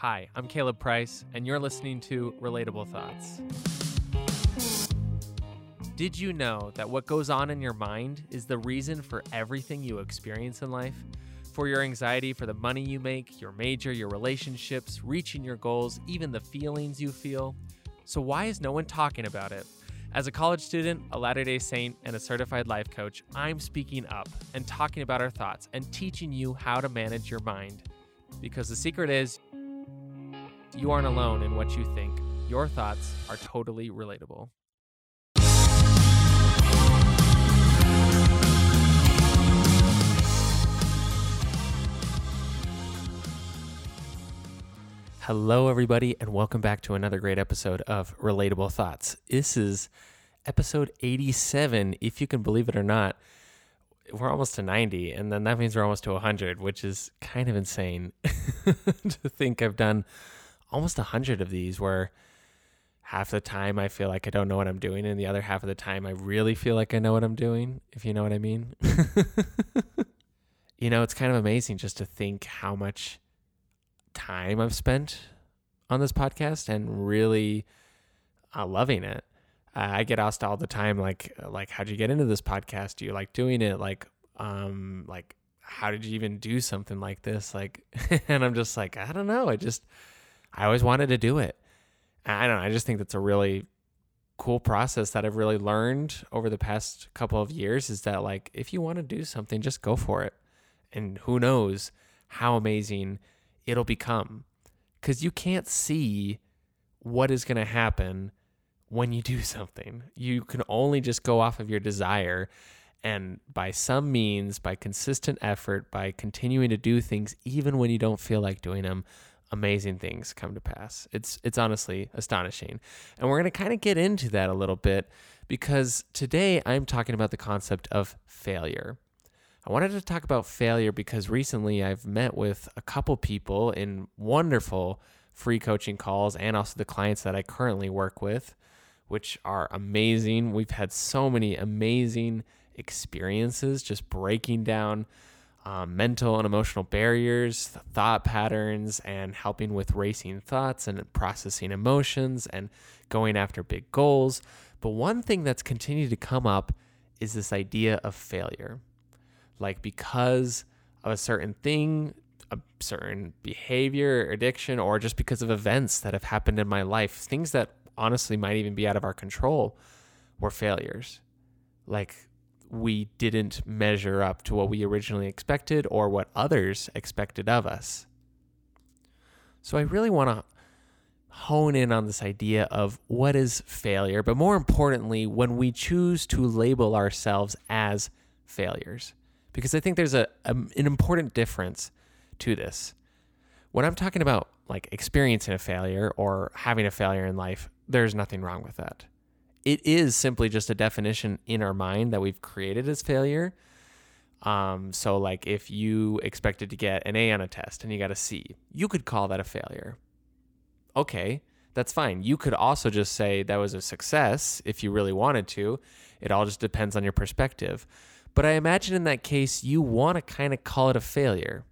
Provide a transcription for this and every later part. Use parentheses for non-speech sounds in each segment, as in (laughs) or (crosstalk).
Hi, I'm Caleb Price, and you're listening to Relatable Thoughts. Did you know that what goes on in your mind is the reason for everything you experience in life? For your anxiety, for the money you make, your major, your relationships, reaching your goals, even the feelings you feel? So, why is no one talking about it? As a college student, a Latter day Saint, and a certified life coach, I'm speaking up and talking about our thoughts and teaching you how to manage your mind. Because the secret is, you aren't alone in what you think. Your thoughts are totally relatable. Hello, everybody, and welcome back to another great episode of Relatable Thoughts. This is episode 87, if you can believe it or not. We're almost to 90, and then that means we're almost to 100, which is kind of insane (laughs) to think I've done almost a 100 of these where half the time I feel like I don't know what I'm doing, and the other half of the time I really feel like I know what I'm doing, if you know what I mean. (laughs) you know, it's kind of amazing just to think how much time I've spent on this podcast and really uh, loving it. Uh, I get asked all the time, like, like, how'd you get into this podcast? Do you like doing it? Like, um, like, how did you even do something like this? Like, (laughs) and I'm just like, I don't know. I just, I always wanted to do it. I don't know. I just think that's a really cool process that I've really learned over the past couple of years is that like if you want to do something, just go for it. And who knows how amazing it'll become. Cuz you can't see what is going to happen when you do (laughs) something. You can only just go off of your desire and by some means, by consistent effort, by continuing to do things even when you don't feel like doing them, amazing things come to pass. It's it's honestly astonishing. And we're going to kind of get into that a little bit because today I'm talking about the concept of failure. I wanted to talk about failure because recently I've met with a couple people in wonderful free coaching calls and also the clients that I currently work with, which are amazing. We've had so many amazing experiences just breaking down um, mental and emotional barriers, thought patterns, and helping with racing thoughts and processing emotions and going after big goals. But one thing that's continued to come up is this idea of failure. Like, because of a certain thing, a certain behavior, addiction, or just because of events that have happened in my life, things that honestly might even be out of our control, were failures. Like, we didn't measure up to what we originally expected or what others expected of us. So I really want to hone in on this idea of what is failure, but more importantly, when we choose to label ourselves as failures. Because I think there's a, a an important difference to this. When I'm talking about like experiencing a failure or having a failure in life, there's nothing wrong with that it is simply just a definition in our mind that we've created as failure. Um, so like if you expected to get an A on a test and you got a C, you could call that a failure. Okay, that's fine. You could also just say that was a success if you really wanted to. It all just depends on your perspective. But I imagine in that case, you want to kind of call it a failure.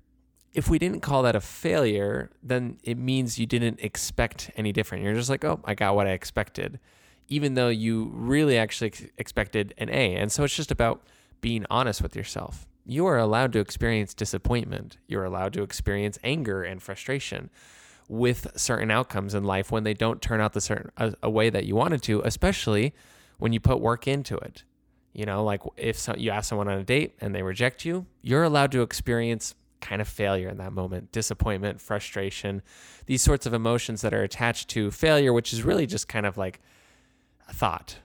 If we didn't call that a failure, then it means you didn't expect any different. You're just like, oh, I got what I expected even though you really actually ex- expected an A. And so it's just about being honest with yourself. You are allowed to experience disappointment. You're allowed to experience anger and frustration with certain outcomes in life when they don't turn out the certain a, a way that you wanted to, especially when you put work into it. You know, like if so, you ask someone on a date and they reject you, you're allowed to experience kind of failure in that moment, disappointment, frustration, these sorts of emotions that are attached to failure, which is really just kind of like thought.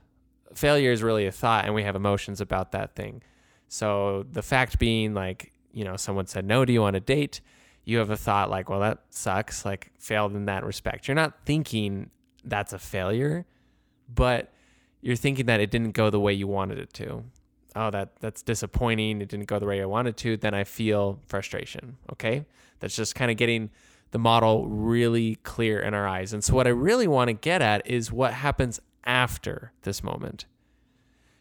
Failure is really a thought, and we have emotions about that thing. So the fact being, like, you know, someone said no to you on a date, you have a thought like, well, that sucks, like, failed in that respect. You're not thinking that's a failure, but you're thinking that it didn't go the way you wanted it to. Oh, that that's disappointing. It didn't go the way I wanted to. Then I feel frustration. Okay, that's just kind of getting the model really clear in our eyes. And so, what I really want to get at is what happens after this moment.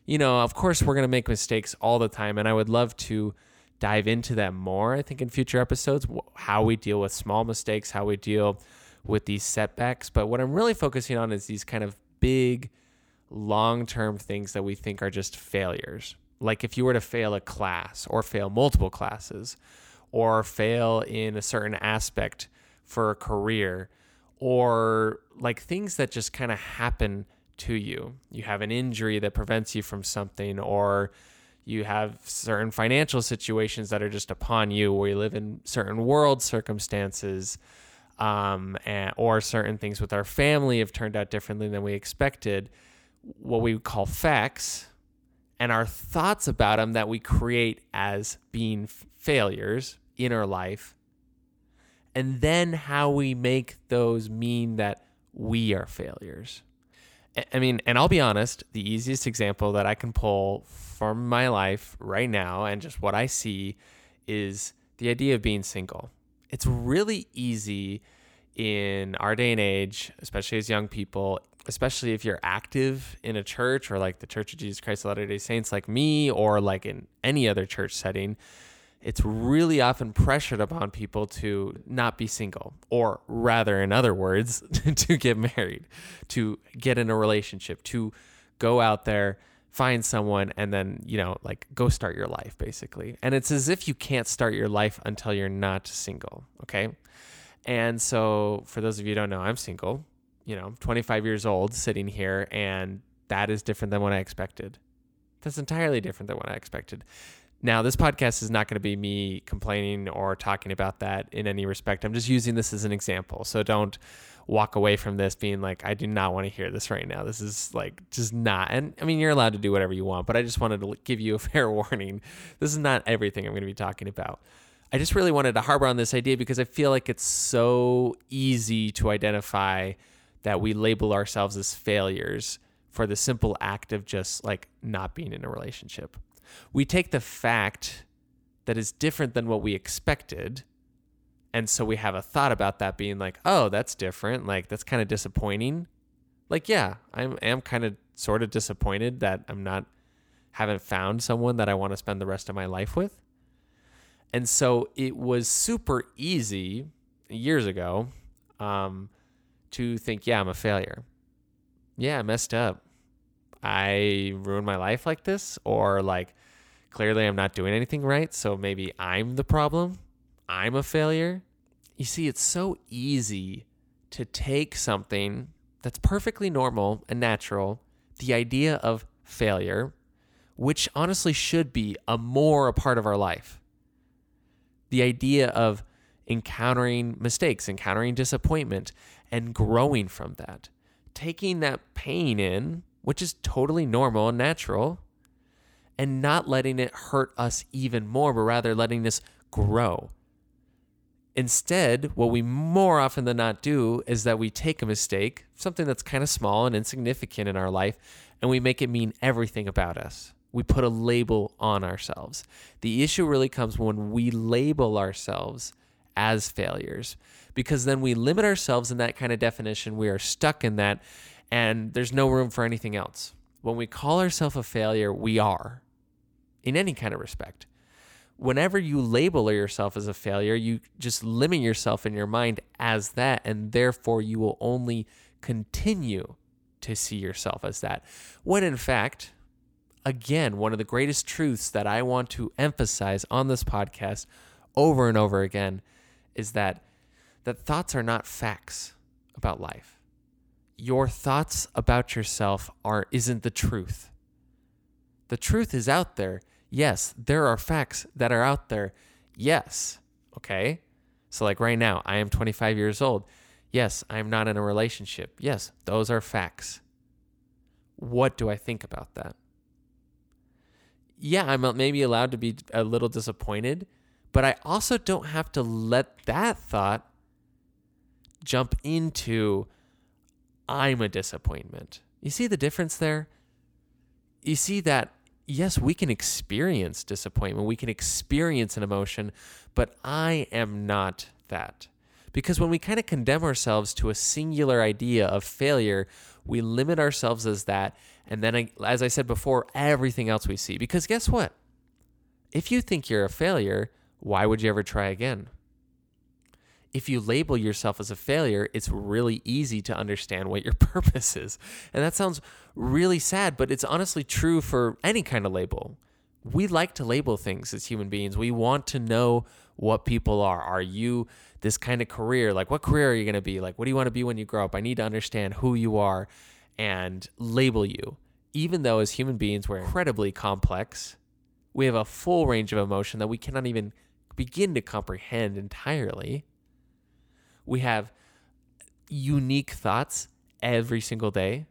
You know, of course, we're going to make mistakes all the time, and I would love to dive into that more, I think, in future episodes, how we deal with small mistakes, how we deal with these setbacks. But what I'm really focusing on is these kind of big, long term things that we think are just failures. Like if you were to fail a class or fail multiple classes or fail in a certain aspect for a career or like things that just kind of happen to you. You have an injury that prevents you from something or you have certain financial situations that are just upon you where you live in certain world circumstances um, and, or certain things with our family have turned out differently than we expected what we call facts and our thoughts about them that we create as being f- failures in our life and then how we make those mean that we are failures I mean, and I'll be honest, the easiest example that I can pull from my life right now and just what I see is the idea of being single. It's really easy in our day and age, especially as young people, especially if you're active in a church or like the Church of Jesus Christ of Latter day Saints, like me, or like in any other church setting, it's really often pressured upon people to not be single, or rather, in other words, (laughs) to get married, to get in a relationship, to go out there, find someone, and then, you know, like go start your life, basically. And it's as if you can't start your life until you're not single, okay? And so, for those of you who don't know, I'm single, you know, 25 years old, sitting here, and that is different than what I expected. That's entirely different than what I expected. Now, this podcast is not going to be me complaining or talking about that in any respect. I'm just using this as an example. So don't walk away from this being like, I do not want to hear this right now. This is like just not. And I mean, you're allowed to do whatever you want, but I just wanted to give you a (laughs) fair warning. This is not everything I'm going to be talking about. I just really wanted to harbor on this idea because I feel like it's so easy to identify that we label ourselves as failures for the simple act of just like not being in a relationship we take the fact that is different than what we expected and so we have a thought about that being like oh that's different. Like that's kind of disappointing. Like yeah i am kind of sort of disappointed that i'm not haven't found someone that i want to spend the rest of my life with. And so it was super easy years ago um, to think yeah i'm a failure. Yeah i messed up i ruined my life like this or like clearly I'm not doing anything right, so maybe I'm the problem. I'm a failure. You see, it's so easy to take something that's perfectly normal and natural, the idea of failure, which honestly should be a more a part of our life. The idea of encountering mistakes, encountering disappointment, and growing from that. Taking that pain in, which is totally normal and natural, and not letting it hurt us even more, but rather letting this grow. Instead, what we more often than not do is that we take a mistake, something that's kind of small and insignificant in our life, and we make it mean everything about us. We put a label on ourselves. The issue really comes when we label ourselves as failures because then we limit ourselves in that kind of definition. We are stuck in that, and there's no room for anything else. When we call ourselves a failure, we are in any kind of respect. Whenever you label yourself as a failure, you just limit yourself in your mind as that, and therefore you will only continue to see yourself as that. When in fact, again, one of the greatest truths that I want to emphasize on this podcast over and over again is that that thoughts are not facts about life. Your thoughts about yourself are isn't the truth. The truth is out there. Yes, there are facts that are out there. Yes. Okay. So, like right now, I am 25 years old. Yes, I'm not in a relationship. Yes, those are facts. What do I think about that? Yeah, I'm maybe allowed to be a little disappointed, but I also don't have to let that thought jump into I'm a disappointment. You see the difference there? You see that yes, we can experience disappointment, we can experience an emotion, but I am not that. Because when we kind of condemn ourselves to a singular idea of failure, we limit ourselves as that. And then, as I said before, everything else we see. Because guess what? If you think you're a failure, why would you ever try again? If you label yourself as a failure, it's really easy to understand what your (laughs) purpose is. And that sounds really sad, but it's honestly true for any kind of label. We like to label things as human beings. We want to know what people are. Are you this kind of career? Like, what career are you going to be? Like, what do you want to be when you grow up? I need to understand who you are and label you. Even though as human beings, we're incredibly complex, we have a full range of emotion that we cannot even begin to comprehend entirely. We have unique thoughts every single day.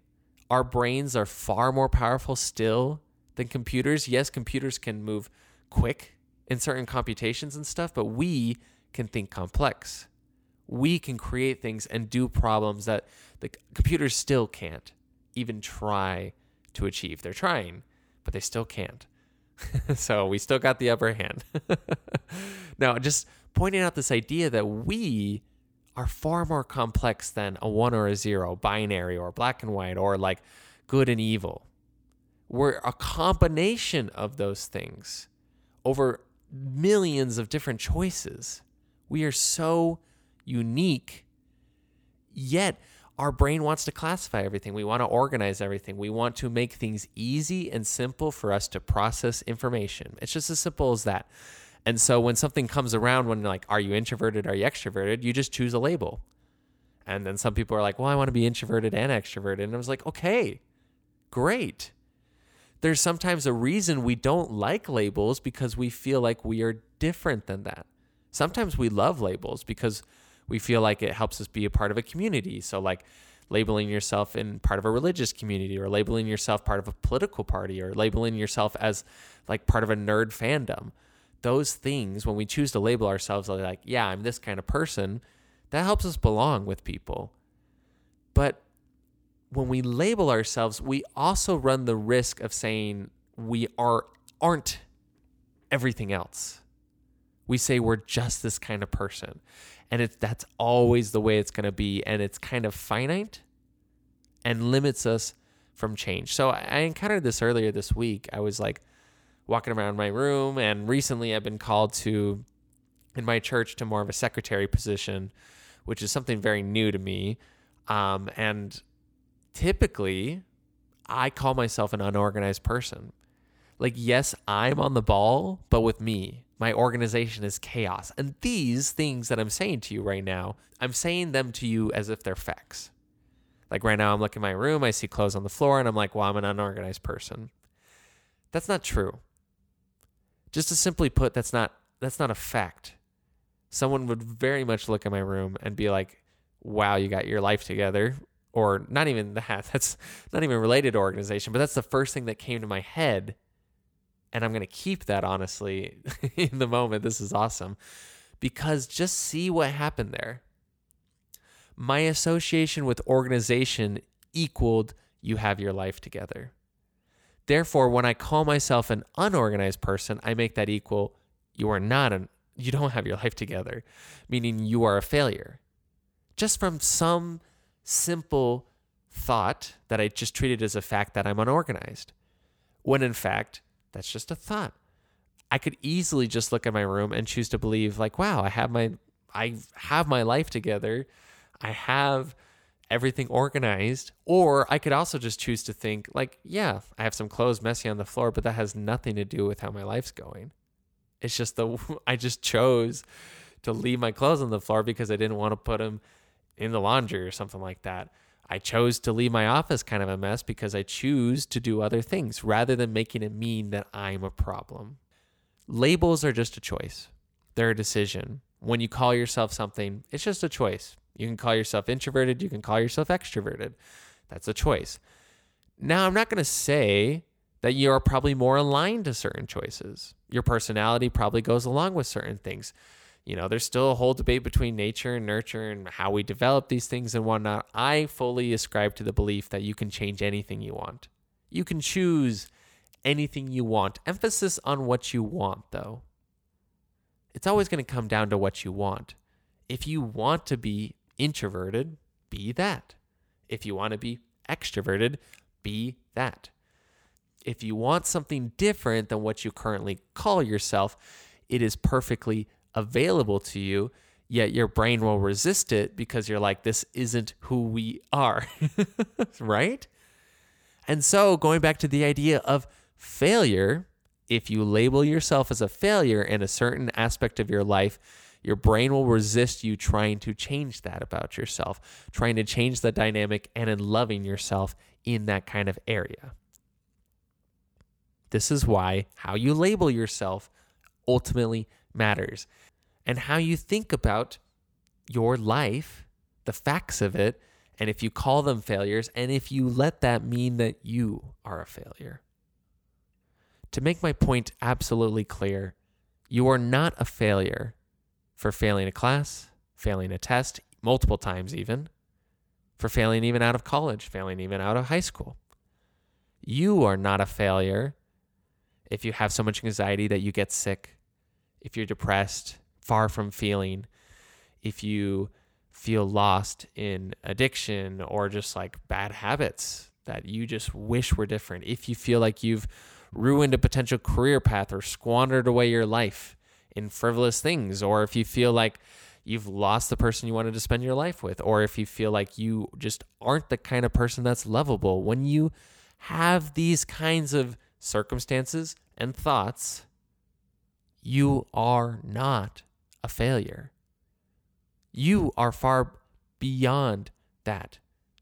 Our brains are far more powerful still than computers. Yes, computers can move quick in certain computations and stuff, but we can think complex. We can create things and do problems that the computers still can't even try to achieve. They're trying, but they still can't. (laughs) so we still got the upper hand. (laughs) now, just pointing out this idea that we are far more complex than a one or a zero, binary or black and white, or like good and evil. We're a combination of those things over millions of different choices. We are so unique, yet our brain wants to classify everything. We want to organize everything. We want to make things easy and simple for us to process information. It's just as simple as that. And so when something comes around, when like, are you introverted? Are you extroverted? You just choose a label. And then some people are like, well, I want to be introverted and extroverted. And I was like, okay, great. There's sometimes a reason we don't like labels because we feel like we are different than that. Sometimes we love labels because we feel like it helps us be a part of a community. So, like, labeling yourself in part of a religious community or labeling yourself part of a political party or labeling yourself as like part of a nerd fandom those things, when we choose to label ourselves like, yeah, I'm this kind of person, that helps us belong with people. But when we label ourselves, we also run the risk of saying we are aren't everything else. We say we're just this kind of person. And it's that's always the way it's going to be and it's kind of finite and limits us from change. So I encountered this earlier this week. I was like walking around my room. And recently I've been called to, in my church, to more of a secretary position, which is something very new to me. Um, and typically, I call myself an unorganized person. Like, yes, I'm on the ball, but with me, my organization is chaos. And these things that I'm saying to you right now, I'm saying them to you as if they're facts. Like right now, I'm looking at my room, I see clothes on the floor, and I'm like, well, I'm an unorganized person. That's not true. Just to simply put, that's not that's not a fact. Someone would very much look at my room and be like, "Wow, you got your life together." Or not even (laughs) that. That's not even related to organization, but that's the first thing that came to my head. And I'm going to keep that honestly (laughs) in the moment. This is awesome. Because just see what happened there. My association with organization equaled you have your life together. Therefore, when I call myself an unorganized person, I make that equal you are not an you don't have your life together, meaning you are a failure. Just from some simple thought that I just treated as a fact that I'm unorganized. When in fact, that's just a thought. I could easily just look at my room and choose to believe like, wow, I have my I have my life together. I have everything organized. Or I could also just choose to think, like, yeah, I have some clothes messy on the floor, but that has nothing to do with how my life's going. It's just the, (laughs) I just chose to leave my clothes on the floor because I didn't want to put them in the laundry or something like that. I chose to leave my office kind of a mess because I choose to do other things rather than making it mean that I'm a problem. Labels are just a choice, they're a decision. When you call yourself something, it's just a choice. You can call yourself introverted, you can call yourself extroverted. That's a choice. Now, I'm not going to say that you are probably more aligned to certain choices. Your personality probably goes along with certain things. You know, there's still a whole debate between nature and nurture and how we develop these things and whatnot. I fully ascribe to the belief that you can change anything you want. You can choose anything you want. Emphasis on what you want, though. It's always going to come down to what you want. If you want to be introverted, be that. If you want to be extroverted, be that. If you want something different than what you currently call yourself, it is perfectly available to you, yet your brain will resist it because you're like, this isn't who we are. (laughs) right? And so, going back to the idea of failure, if you label yourself as a failure in a certain aspect of your life, your brain will resist you trying to change that about yourself, trying to change the dynamic and in loving yourself in that kind of area. This is why how you label yourself ultimately matters and how you think about your life, the facts of it, and if you call them failures, and if you let that mean that you are a failure. To make my point absolutely clear, you are not a failure for failing a class, failing a test, multiple times even, for failing even out of college, failing even out of high school. You are not a failure if you have so much anxiety that you get sick, if you're depressed, far from feeling, if you feel lost in addiction or just like bad habits that you just wish were different, if you feel like you've ruined a potential career path or squandered away your life, in frivolous things, or if you feel like you've lost the person you wanted to spend your life with, or if you feel like you just aren't the kind of person that's lovable, when you have these kinds of circumstances and thoughts, you are not a failure. You are far beyond that,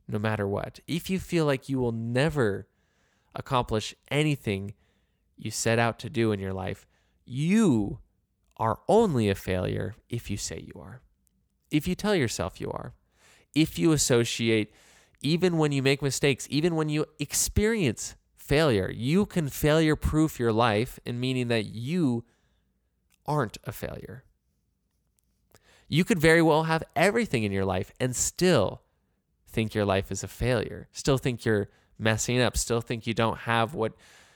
no matter what. If you feel like you will never accomplish anything you set out to do in your life, you are only a failure if you say you are, if you tell yourself you are, if you associate, even when you make mistakes, even when you experience failure, you can failure proof your life in meaning that you aren't a failure. You could very well have everything in your life and still think your life is a failure, still think you're messing up, still think you don't have what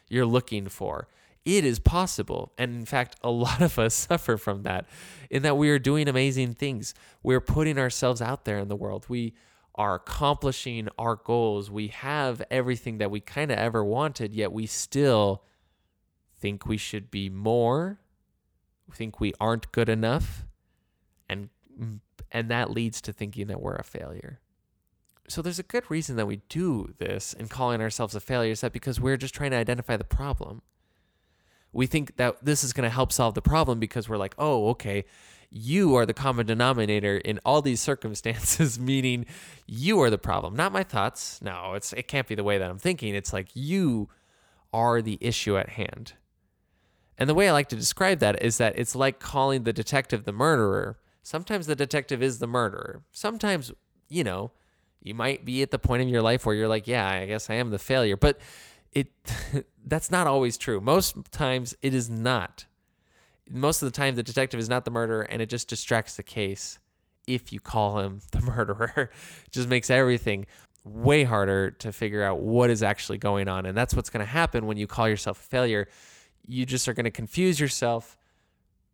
you're looking for it is possible. And in fact, a (laughs) lot of us suffer from that in that we are doing amazing things. We're putting ourselves out there in the world. We are accomplishing our goals. We have everything that we kind of ever wanted, yet we still think we should be more. Think we aren't good enough. And mm, and that leads to thinking that we're a failure. So there's a good reason that we do this and calling ourselves a failure is that because we're just trying to identify the problem we think that this is going to help solve the problem because we're like, oh, okay, you are the common denominator in all these (laughs) circumstances, (laughs) meaning you are the problem, not my thoughts. No, it's it can't be the way that I'm thinking. It's like you are the issue at hand. And the way I like to describe that is that it's like calling the detective the murderer. Sometimes the detective is the murderer. Sometimes, you know, you might be at the point in your life where you're like, yeah, I guess I am the failure. But it (laughs) that's not always true. Most times it is not. Most of the time the detective is not the murderer and it just distracts the case if you call him (laughs) the murderer. just makes everything way harder to figure out what is actually going on and that's what's going to happen when you call yourself a failure. You just are going to confuse yourself.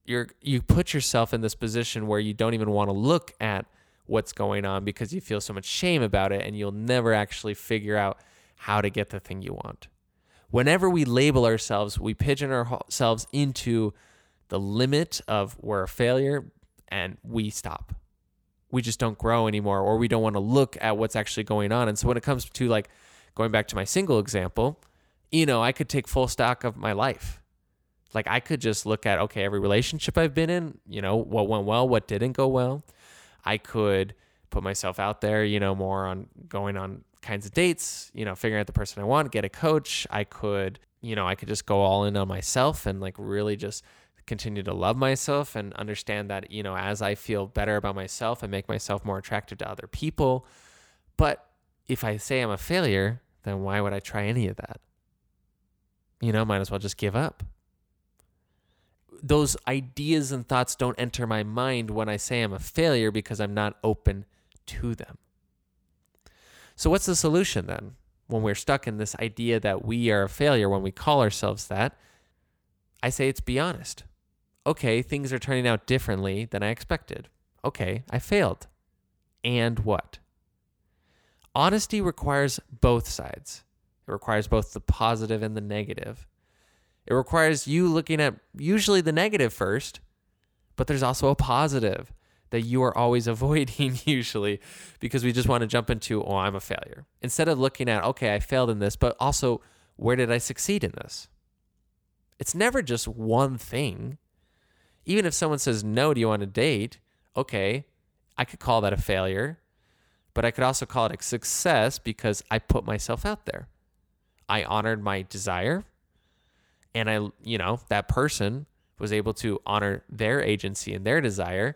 You're you put yourself in this position where you don't even want to look at what's going on because you feel so much shame about it and you'll never actually figure out how to get the thing you want. Whenever we label ourselves, we pigeon ourselves into the limit of we're a failure and we stop. We just don't grow anymore, or we don't want to look at what's actually going on. And so when it comes to like going back to my single example, you know, I could take full stock of my life. Like I could just look at, okay, every relationship I've been in, you know, what went well, what didn't go well. I could put myself out there, you know, more on going on kinds of dates, you know, figuring out the person I want, get a coach. I could, you know, I could just go all in on myself and like really just continue to love myself and understand that, you know, as I feel better about myself, I make myself more attractive to other people. But if I say I'm a failure, then why would I try any of that? You know, might as well just give up. Those ideas and thoughts don't enter my mind when I say I'm a failure because I'm not open to them. So, what's the solution then when we're stuck in this idea that we are a failure when we call ourselves that? I say it's be honest. Okay, things are turning out differently than I expected. Okay, I failed. And what? Honesty requires both sides. It requires both the positive and the negative. It requires you looking at usually the negative first, but there's also a positive that you are always (laughs) avoiding usually because we just want to jump into, oh, I'm a failure. Instead of looking at, okay, I failed in this, but also, where did I succeed in this? It's never just one thing. Even if someone says, no, do you want to date? Okay, I could call that a failure, but I could also call it a success because I put myself out there. I honored my desire and I, you know, that person was able to honor their agency and their desire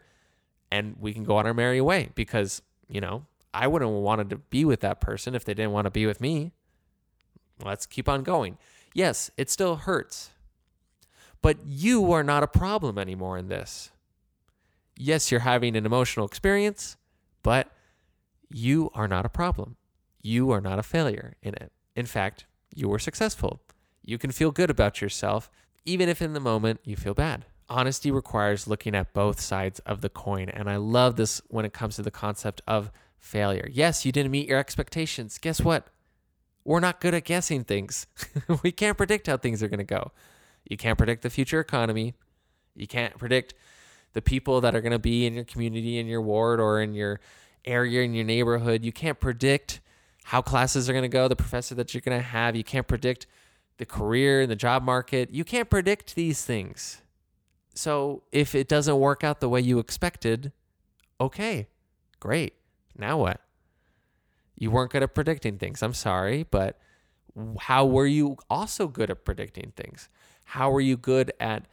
and we can go on our merry way because, you know, I wouldn't have wanted to be with that person if they didn't want to be with me. Let's keep on going. Yes, it still hurts. But you are not a problem anymore in this. Yes, you're having an emotional experience, but you are not a problem. You are not a failure in it. In fact, you were successful. You can feel good about yourself, even if in the moment you feel bad. Honesty requires looking at both sides of the coin. And I love this when it comes to the concept of failure. Yes, you didn't meet your expectations. Guess what? We're not good at guessing things. (laughs) we can't predict how things are going to go. You can't predict the future economy. You can't predict the people that are going to be in your community, in your ward, or in your area, in your neighborhood. You can't predict how classes are going to go, the professor that you're going to have. You can't predict the career and the job market. You can't predict these things. So if it doesn't work out the way you expected, okay, great. Now what? You weren't good at predicting things. I'm sorry, but how were you also good at predicting things? How were you good at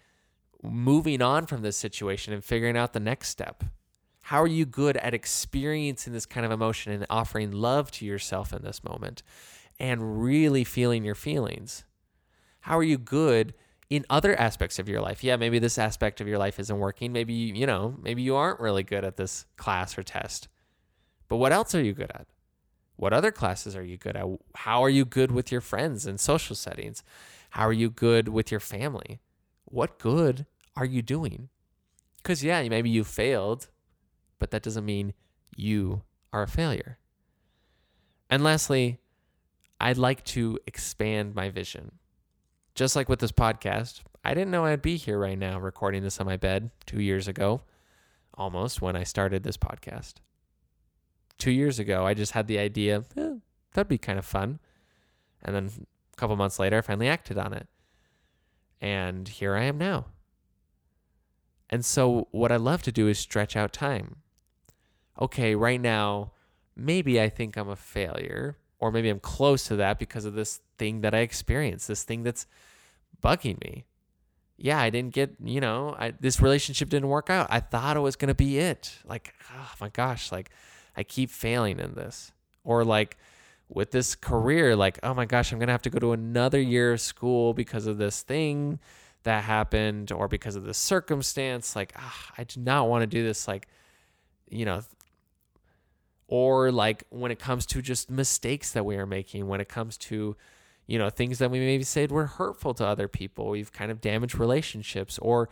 moving on from this situation and figuring out the next step? How are you good at experiencing this kind of emotion and offering love to yourself in this moment and really feeling your feelings? How are you good in other aspects of your life? Yeah, maybe this aspect of your life isn't working. Maybe, you know, maybe you aren't really good at this class or test. But what else are you good at? What other classes are you good at? How are you good with your friends in social settings? How are you good with your family? What good are you doing? Because, yeah, maybe you failed, but that doesn't mean you are a failure. And lastly, I'd like to expand my vision. Just like with this podcast, I didn't know I'd be here right now recording this on my bed two years ago, almost when I started this podcast. Two years ago, I just had the idea, eh, that'd be kind of fun. And then a couple months later, I finally acted on it. And here I am now. And so, what I love to do is stretch out time. Okay, right now, maybe I think I'm a failure, or maybe I'm close to that because of this thing that I experienced, this thing that's bugging me. Yeah, I didn't get, you know, I, this relationship didn't work out. I thought it was going to be it. Like, oh my gosh, like I keep failing in this. Or like with this career, like, oh my gosh, I'm going to have to go to another year of school because of this thing that happened or because of this circumstance. Like, ah, I do not want to do this. Like, you know, or like when it comes to just mistakes that we are making, when it comes to, you know, things that we maybe said were hurtful to other people. We've kind of damaged relationships or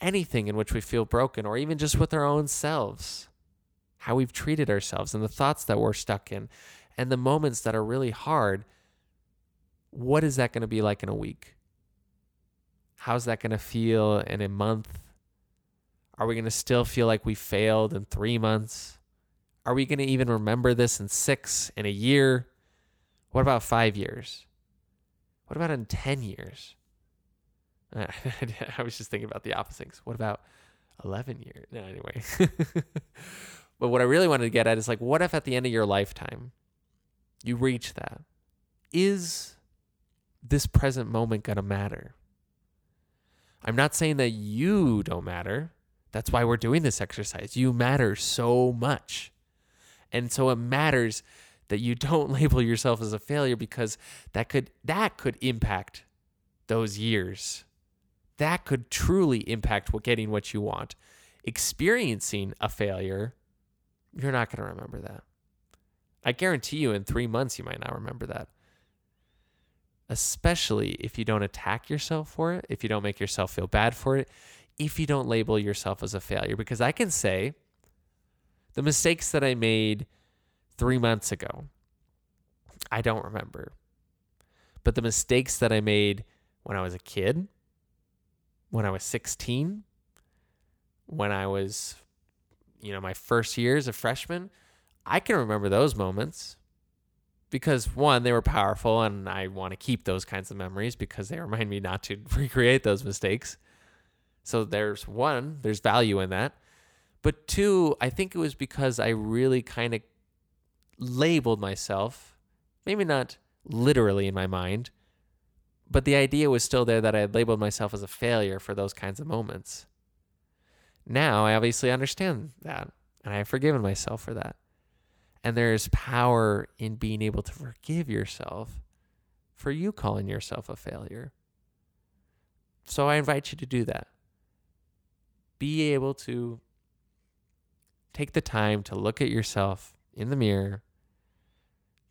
anything in which we feel broken, or even just with our own selves, how we've treated ourselves and the thoughts that we're stuck in and the moments that are really hard. What is that going to be like in a week? How's that going to feel in a month? Are we going to still feel like we failed in three months? Are we going to even remember this in six, in a year? What about five years? What about in 10 years? (laughs) I was just thinking about the opposite. opposites. What about 11 years? No, anyway. (laughs) but what I really wanted to get at is like, what if at the end of your lifetime you reach that? Is this present moment going to matter? I'm not saying that you don't matter. That's why we're doing this exercise. You matter so much. And so it matters that you don't (laughs) label yourself as a failure because that could that could impact those years. That could truly impact what getting what you want. Experiencing a failure, you're not going to remember that. I guarantee you in 3 months you might not remember that. Especially if you don't attack yourself for it, if you don't make yourself feel bad for it, if you don't label yourself as a failure because I can say the mistakes that I made three months ago, I don't remember. But the mistakes that I made when I was a kid, when I was 16, when I was, you know, my first year as a freshman, I can remember those moments because one, they were powerful and I want to keep those kinds of memories because they remind me not to (laughs) recreate those mistakes. So there's one, there's value in that. But two, I think it was because I really kind of labeled myself, maybe not literally in my mind, but the idea was still there that I had labeled myself as a failure for those kinds of moments. Now I obviously understand that, and I have forgiven myself for that. And there's power in being able to forgive yourself for you calling yourself a failure. So I invite you to do that. Be able to take the time to look at yourself in the mirror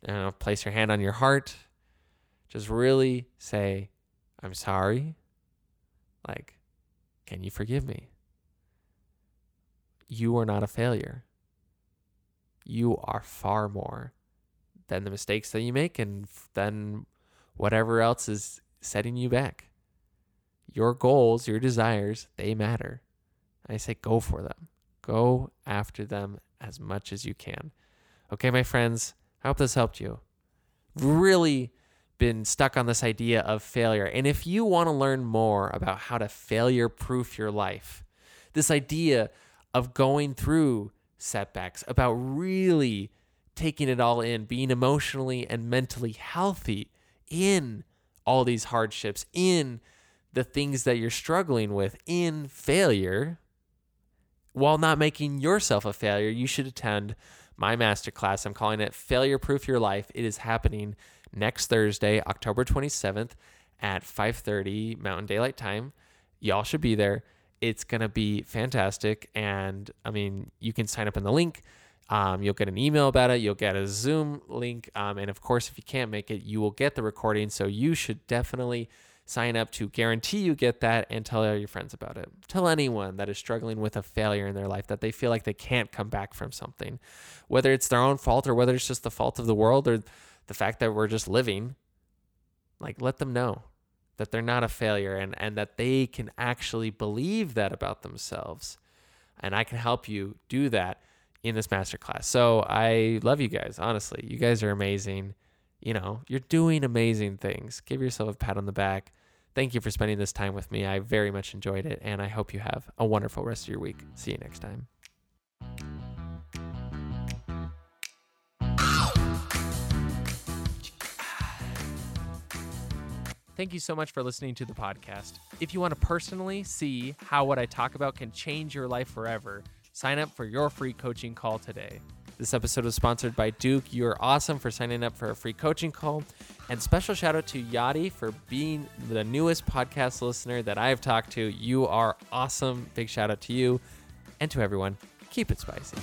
and place your hand on your heart. Just really say, I'm sorry. Like, can you forgive me? You are not a failure. You are far more than the mistakes that you make and than whatever else is setting you back. Your goals, your desires, they matter. I say go for them. Go after them as much as you can. Okay, my friends, I hope this helped you. Really been stuck on this idea of failure. And if you want to learn more about how to failure proof your life, this idea of going through setbacks, about really taking it all in, being emotionally and mentally healthy in all these hardships, in the things that you're struggling with, in failure, while not making yourself a failure, you should attend my masterclass. I'm calling it Failure Proof Your Life. It is happening next Thursday, October 27th at 5:30 Mountain Daylight Time. Y'all should be there. It's gonna be fantastic, and I mean, you can sign up in the link. Um, you'll get an email about it. You'll get a Zoom link, um, and of course, if you can't make it, you will get the recording. So you should definitely sign up to guarantee you get that and tell all your friends about it. Tell anyone that is struggling with a failure in their life that they feel like they can't come back from something, whether it's their own fault or whether it's just the fault of the world or the fact that we're just living. Like, let them know that they're not a failure and, and that they can actually believe that about themselves. And I can help you do that in this masterclass. So I love you guys, honestly. You guys are amazing. You know, you're doing amazing things. Give yourself a pat on the back. Thank you for spending this time with me. I very much enjoyed it, and I hope you have a wonderful rest of your week. See you next time. Thank you so much for listening to the podcast. If you want to personally see how what I talk about can change your life forever, sign up for your free coaching call today. This episode was sponsored by Duke. You are awesome for signing up for a free coaching call. And special shout out to Yadi for being the newest podcast listener that I have talked to. You are awesome. Big shout out to you and to everyone. Keep it spicy.